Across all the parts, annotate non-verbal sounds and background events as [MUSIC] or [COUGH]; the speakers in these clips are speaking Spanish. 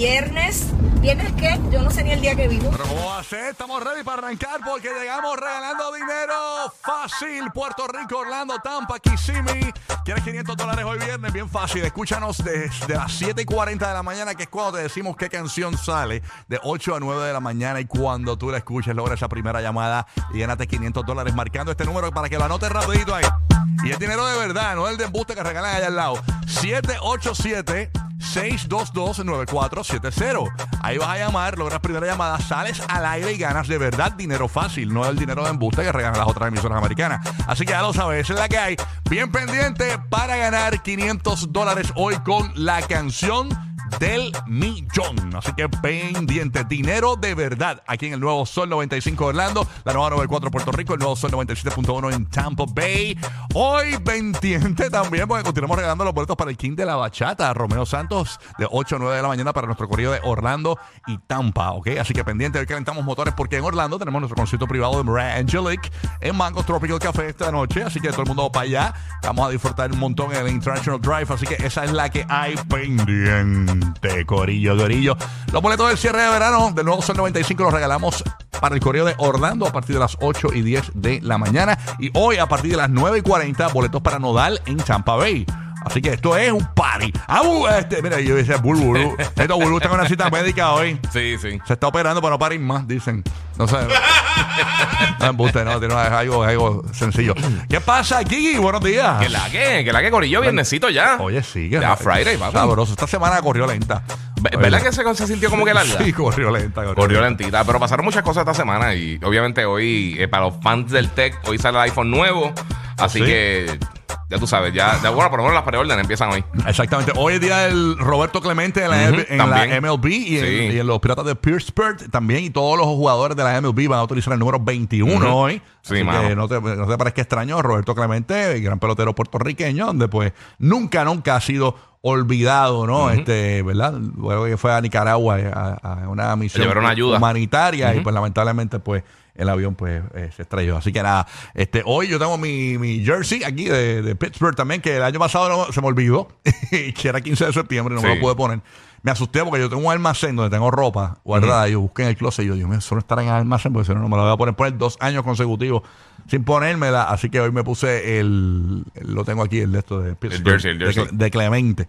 viernes. ¿Viernes qué? Yo no sé ni el día que vivo. Pero ¿cómo va a ser? Estamos ready para arrancar porque llegamos regalando dinero fácil. Puerto Rico, Orlando, Tampa, Kissimmee. ¿Quieres 500 dólares hoy viernes? Bien fácil. Escúchanos desde las 7 y 40 de la mañana, que es cuando te decimos qué canción sale. De 8 a 9 de la mañana. Y cuando tú la escuches, logra esa primera llamada y gánate 500 dólares marcando este número para que lo anotes rapidito ahí. Y es dinero de verdad, no es el de embuste que regalan allá al lado. 787 622-9470. Ahí vas a llamar, logras primera llamada, sales al aire y ganas de verdad dinero fácil, no el dinero de embuste que regalan las otras emisoras americanas. Así que ya lo sabes, es la que hay. Bien pendiente para ganar 500 dólares hoy con la canción del millón. Así que pendiente, dinero de verdad aquí en el nuevo Sol 95 Orlando, la nueva 94 Puerto Rico, el nuevo Sol 97.1 en Tampa Bay. Hoy pendiente también porque continuamos regalando los boletos para el King de la Bachata, Romeo Santos, de 8 a 9 de la mañana para nuestro corrido de Orlando y Tampa, ¿ok? Así que pendiente, hoy calentamos motores porque en Orlando tenemos nuestro concierto privado de Mariah Angelic en Mango Tropical Café esta noche, así que todo el mundo va para allá. Vamos a disfrutar un montón en el International Drive, así que esa es la que hay pendiente, Corillo, Corillo. Los boletos del cierre de verano del nuevo Sol 95 los regalamos para el correo de Orlando a partir de las 8 y 10 de la mañana. Y hoy a partir de las 9 y 40, boletos para Nodal en Tampa Bay. Así que esto es un party. Ah, bu- este, mira, yo decía Bulbulu. [LAUGHS] Esto Bulbulu está con una cita médica hoy. Sí, sí. Se está operando para no parir más, dicen. No sé. [LAUGHS] No, embuste, no, tiene algo, algo sencillo. ¿Qué pasa, Kiki? Buenos días. Que la que, que la que corillo, viernesito ya. Oye, sí. que- Ya Friday, papi. Sabroso. Esta semana corrió lenta. Ve- ¿Verdad que se, se sintió como que larga? [LAUGHS] Sí, corrió lenta. Corrió, Corrió lentita, pero pasaron muchas cosas esta semana y obviamente hoy, eh, para los fans del tech, hoy sale el iPhone nuevo, así Sí. que ya tú sabes, ya, ya, bueno, por lo menos las preórdenes empiezan hoy. Exactamente. Hoy es día del Roberto Clemente en la, Ujú, en también. la MLB y, en, Sí. y en los Piratas de Pittsburgh también. Y todos los jugadores de la MLB van a utilizar el número 21 Ujú. hoy. Sí, Así mano. que no te, no te parezca extraño. Roberto Clemente, el gran pelotero puertorriqueño, donde pues nunca, nunca ha sido olvidado, ¿no? Este, ¿verdad? Luego que fue a Nicaragua eh, a, a una misión llevaron ayuda. humanitaria y pues lamentablemente pues el avión pues eh, se estrelló. Así que nada, este, hoy yo tengo mi, mi jersey aquí de, de Pittsburgh también, que el año pasado no- se me olvidó, [LAUGHS] que era 15 de septiembre, no me lo pude poner. Me asusté porque yo tengo un almacén donde tengo ropa guardada. y Yo busqué en el closet y yo, Dios mío, solo estar en el almacén porque si no, no me lo voy a poner. Poner dos años consecutivos sin ponérmela. Así que hoy me puse el. el- lo tengo aquí, el de esto de Pittsburgh. jersey, el jersey. De, Clemente.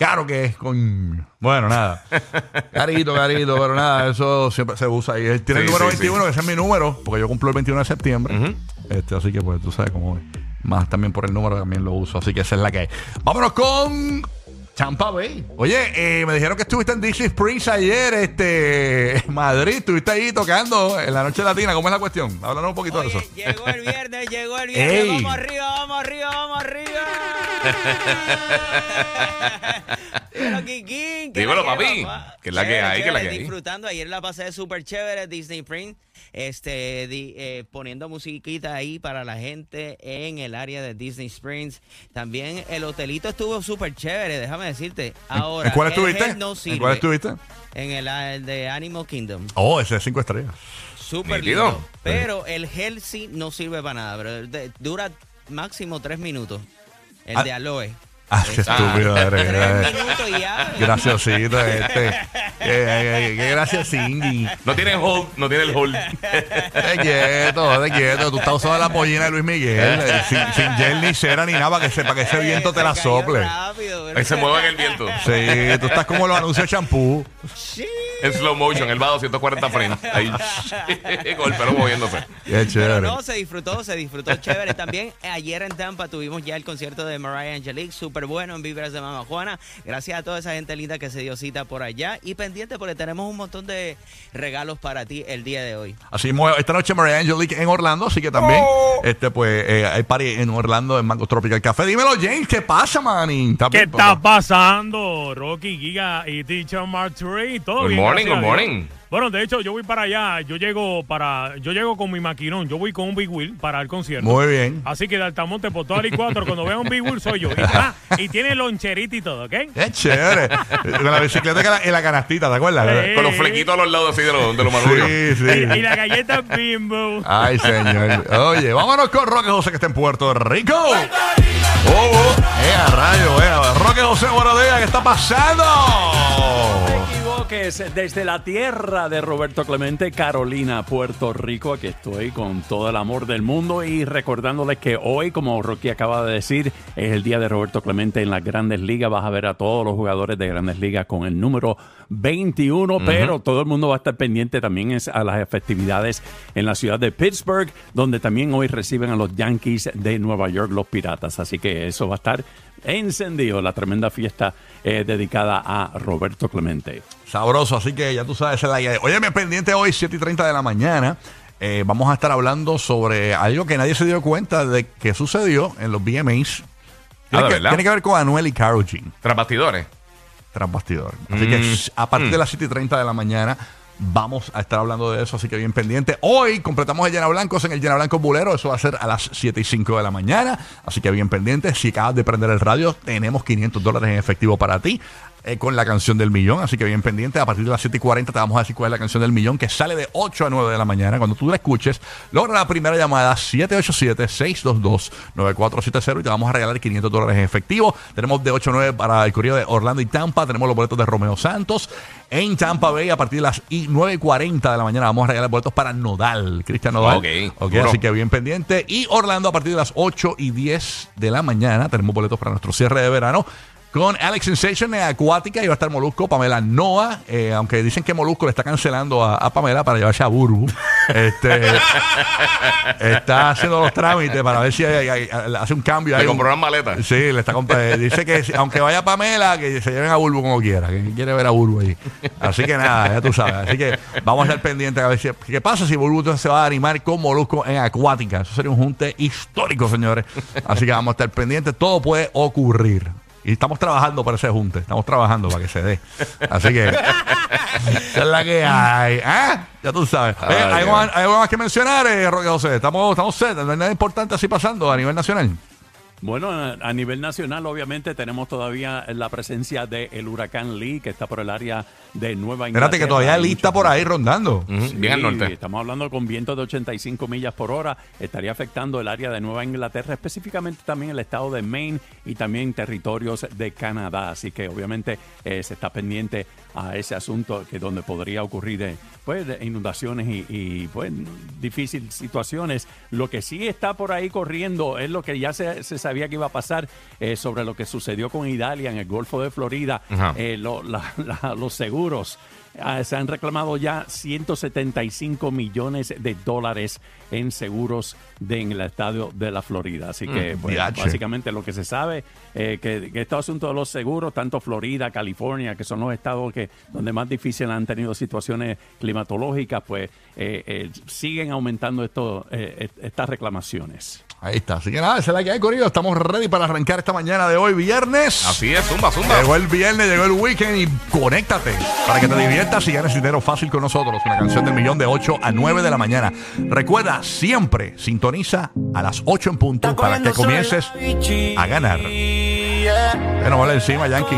Claro que es con. Bueno, nada. [LAUGHS] Carito, carito, pero nada, eso siempre se usa. Y él tiene el Sí, número sí, 21, que ese es mi número, porque yo cumplo el 21 de septiembre. Este, así que, pues, tú sabes cómo es. Más también por el número también lo uso. Así que esa es la que hay. Vámonos con. Champa Bay. Oye, eh, me dijeron que estuviste en Disney Springs ayer, este, en Madrid. Estuviste ahí tocando en la noche latina. ¿Cómo es la cuestión? Háblanos un poquito de Oye, eso. llegó el viernes, llegó el viernes. [LAUGHS] Ey. Vamos arriba, vamos arriba, vamos arriba. [LAUGHS] Dímelo, Kikín, ¿qué Dímelo, la que, papi. es la que hay? ¿Qué es la que hay? Disfrutando. Ayer la pasé súper chévere, Disney Print. Este, di- eh, poniendo musiquita ahí para la gente en el área de Disney Springs. También el hotelito estuvo súper chévere, déjame decirte. Ahora, ¿En cuál estuviste? no ¿En cuál estuviste? En el, el de Animal Kingdom. Oh, ese es cinco estrellas. Súper lindo. Pero el gel sí no sirve para nada, pero de- dura máximo tres minutos. El Ah. de aloe. Ah, qué estúpido. Graciosito este. Qué, qué, qué graciosín. No tiene hold, no tiene el hold. Te quieto, te quieto. Tú estás usando la pollina de Luis Miguel. eh, sin, sin gel ni cera ni nada para que, se, para que ese viento te la sople. rápido, Ahí se mueve en el viento. Sí, tú estás como los anuncios de champú. Sí. En slow motion, él va a 240 frames. Ahí, [LAUGHS] con el pelo moviéndose. Qué Pero chévere. no, se disfrutó, se disfrutó chévere. También ayer en Tampa tuvimos ya el concierto de Mariah Angelique, súper bueno en Vibras de Mama Juana. Gracias a toda esa gente linda que se dio cita por allá. Y pendiente porque tenemos un montón de regalos para ti el día de hoy. Así esta noche Mariah Angelique en Orlando, así que también Oh. este pues eh, hay party en Orlando en Mango Tropical Café. Dímelo, James, ¿qué pasa, manín? ¿Estás ¿Qué está pasando? Rocky, Giga y Teacher Martury. Todo Good bien. Morning, good morning. Bueno, de hecho, yo voy para allá. Yo llego para, yo llego con mi maquinón. Yo voy con un Big Wheel para el concierto. Muy bien. Así que de Altamonte por toda la I4, cuando vea un Big Wheel soy yo. Y, ah, y tiene loncherita y todo, ¿ok? Qué chévere. [LAUGHS] Con la bicicleta en la canastita, ¿te acuerdas? Sí. Con los flequitos a los lados así de los, de los maduros. Sí, Y, sí. y la galleta bimbo. Ay, señor. Oye, vámonos con Roque José que está en Puerto Rico. Oh, oh. Eh, a rayo, eh. Roque José, buenos días. ¿Qué está pasando? Desde la tierra de Roberto Clemente, Carolina, Puerto Rico. Aquí estoy con todo el amor del mundo y recordándoles que hoy, como Rocky acaba de decir, es el día de Roberto Clemente en las grandes ligas. Vas a ver a todos los jugadores de grandes ligas con el número 21, pero todo el mundo va a estar pendiente también a las festividades en la ciudad de Pittsburgh, donde también hoy reciben a los Yankees de Nueva York, los Piratas. Así que eso va a estar encendido, la tremenda fiesta eh, dedicada a Roberto Clemente. Sabroso, así que ya tú sabes, la idea. Oye, me pendiente hoy, 7 y 30 de la mañana. eh, vamos a estar hablando sobre algo que nadie se dio cuenta de que sucedió en los VMAs. Tiene, Ah, tiene que ver con Anuel y Karol G. Tras bastidores. tras. Así Mm. que a partir Mm. de las 7 y 30 de la mañana vamos a estar hablando de eso, así que bien pendiente. Hoy completamos el Llena Blancos en el Llena Blancos Bulero, eso va a ser a las 7 y 5 de la mañana, así que bien pendiente. Si acabas de prender el radio, tenemos 500 dólares en efectivo para ti. Eh, con la canción del millón, así que bien pendiente. A partir de las 7 y 40 te vamos a decir cuál es la canción del millón que sale de 8 a 9 de la mañana. Cuando tú la escuches, logra la primera llamada 787-622-9470 y te vamos a regalar 500 dólares en efectivo. Tenemos de 8 a 9 para el corrido de Orlando y Tampa. Tenemos los boletos de Romeo Santos. En Tampa Bay, a partir de las y 9 y 40 de la mañana, vamos a regalar boletos para Nodal, Cristian Nodal. Ok, Ok, duro. así que bien pendiente. Y Orlando, a partir de las 8 y 10 de la mañana, tenemos boletos para nuestro cierre de verano. Con Alex Sensation en Acuática y va a estar Molusco, Pamela Noa, eh, aunque dicen que Molusco le está cancelando a, a Pamela para llevarse a Burbu. [LAUGHS] Este, está haciendo los trámites para ver si hay- hay- hay- hace un cambio. Le ahí, compró un- unas maletas. Sí, le está eh, Dice que si- aunque vaya Pamela, que se lleven a Burbu como quiera, que quiere ver a Burbu ahí. Así que nada, ya tú sabes. Así que vamos a estar pendientes a ver si, qué pasa si Burbu entonces se va a animar con Molusco en Acuática. Eso sería un junte histórico, señores. Así que vamos a estar pendientes. Todo puede ocurrir. Y estamos trabajando para ese junte. Estamos trabajando para que se dé. Así que [LAUGHS] esa es la que hay. ¿Ah? Ya tú sabes. ¿hay, algo Dios. más, hay algo más que mencionar, eh, Roque José? Estamos, estamos set. No hay nada importante así pasando a nivel nacional. Bueno, a nivel nacional, obviamente, tenemos todavía la presencia del huracán Lee, que está por el área de Nueva Inglaterra. Espérate, que todavía lista muchos- por ahí rondando. Ujú, Sí, Bien al norte. Estamos hablando con vientos de 85 millas por hora. Estaría afectando el área de Nueva Inglaterra, específicamente también el estado de Maine y también territorios de Canadá. Así que obviamente eh, se está pendiente a ese asunto que donde podría ocurrir eh, pues, de inundaciones y, y, pues, difíciles situaciones. Lo que sí está por ahí corriendo es lo que ya se, se sabía que iba a pasar eh, sobre lo que sucedió con Italia en el Golfo de Florida. Eh, lo- la- la- los seguros. Ah, se han reclamado ya 175 millones de dólares en seguros de, en el estadio de la Florida. Así que, Mm, pues, básicamente lo que se sabe, eh, que, que este asunto de los seguros, tanto Florida, California, que son los estados que donde más difícil han tenido situaciones climatológicas, pues siguen aumentando esto, est- estas reclamaciones. Ahí está. Así que nada, esa es la que hay, Corillo. Estamos ready para arrancar esta mañana de hoy, viernes. Así es, zumba, zumba. Llegó el viernes, llegó el weekend y conéctate para que te diviertas y ganes dinero fácil con nosotros. Una canción del millón de 8 a 9 de la mañana. Recuerda, siempre sintoniza a las 8 en punto para que comiences a ganar. Bueno, vale encima, Yankee.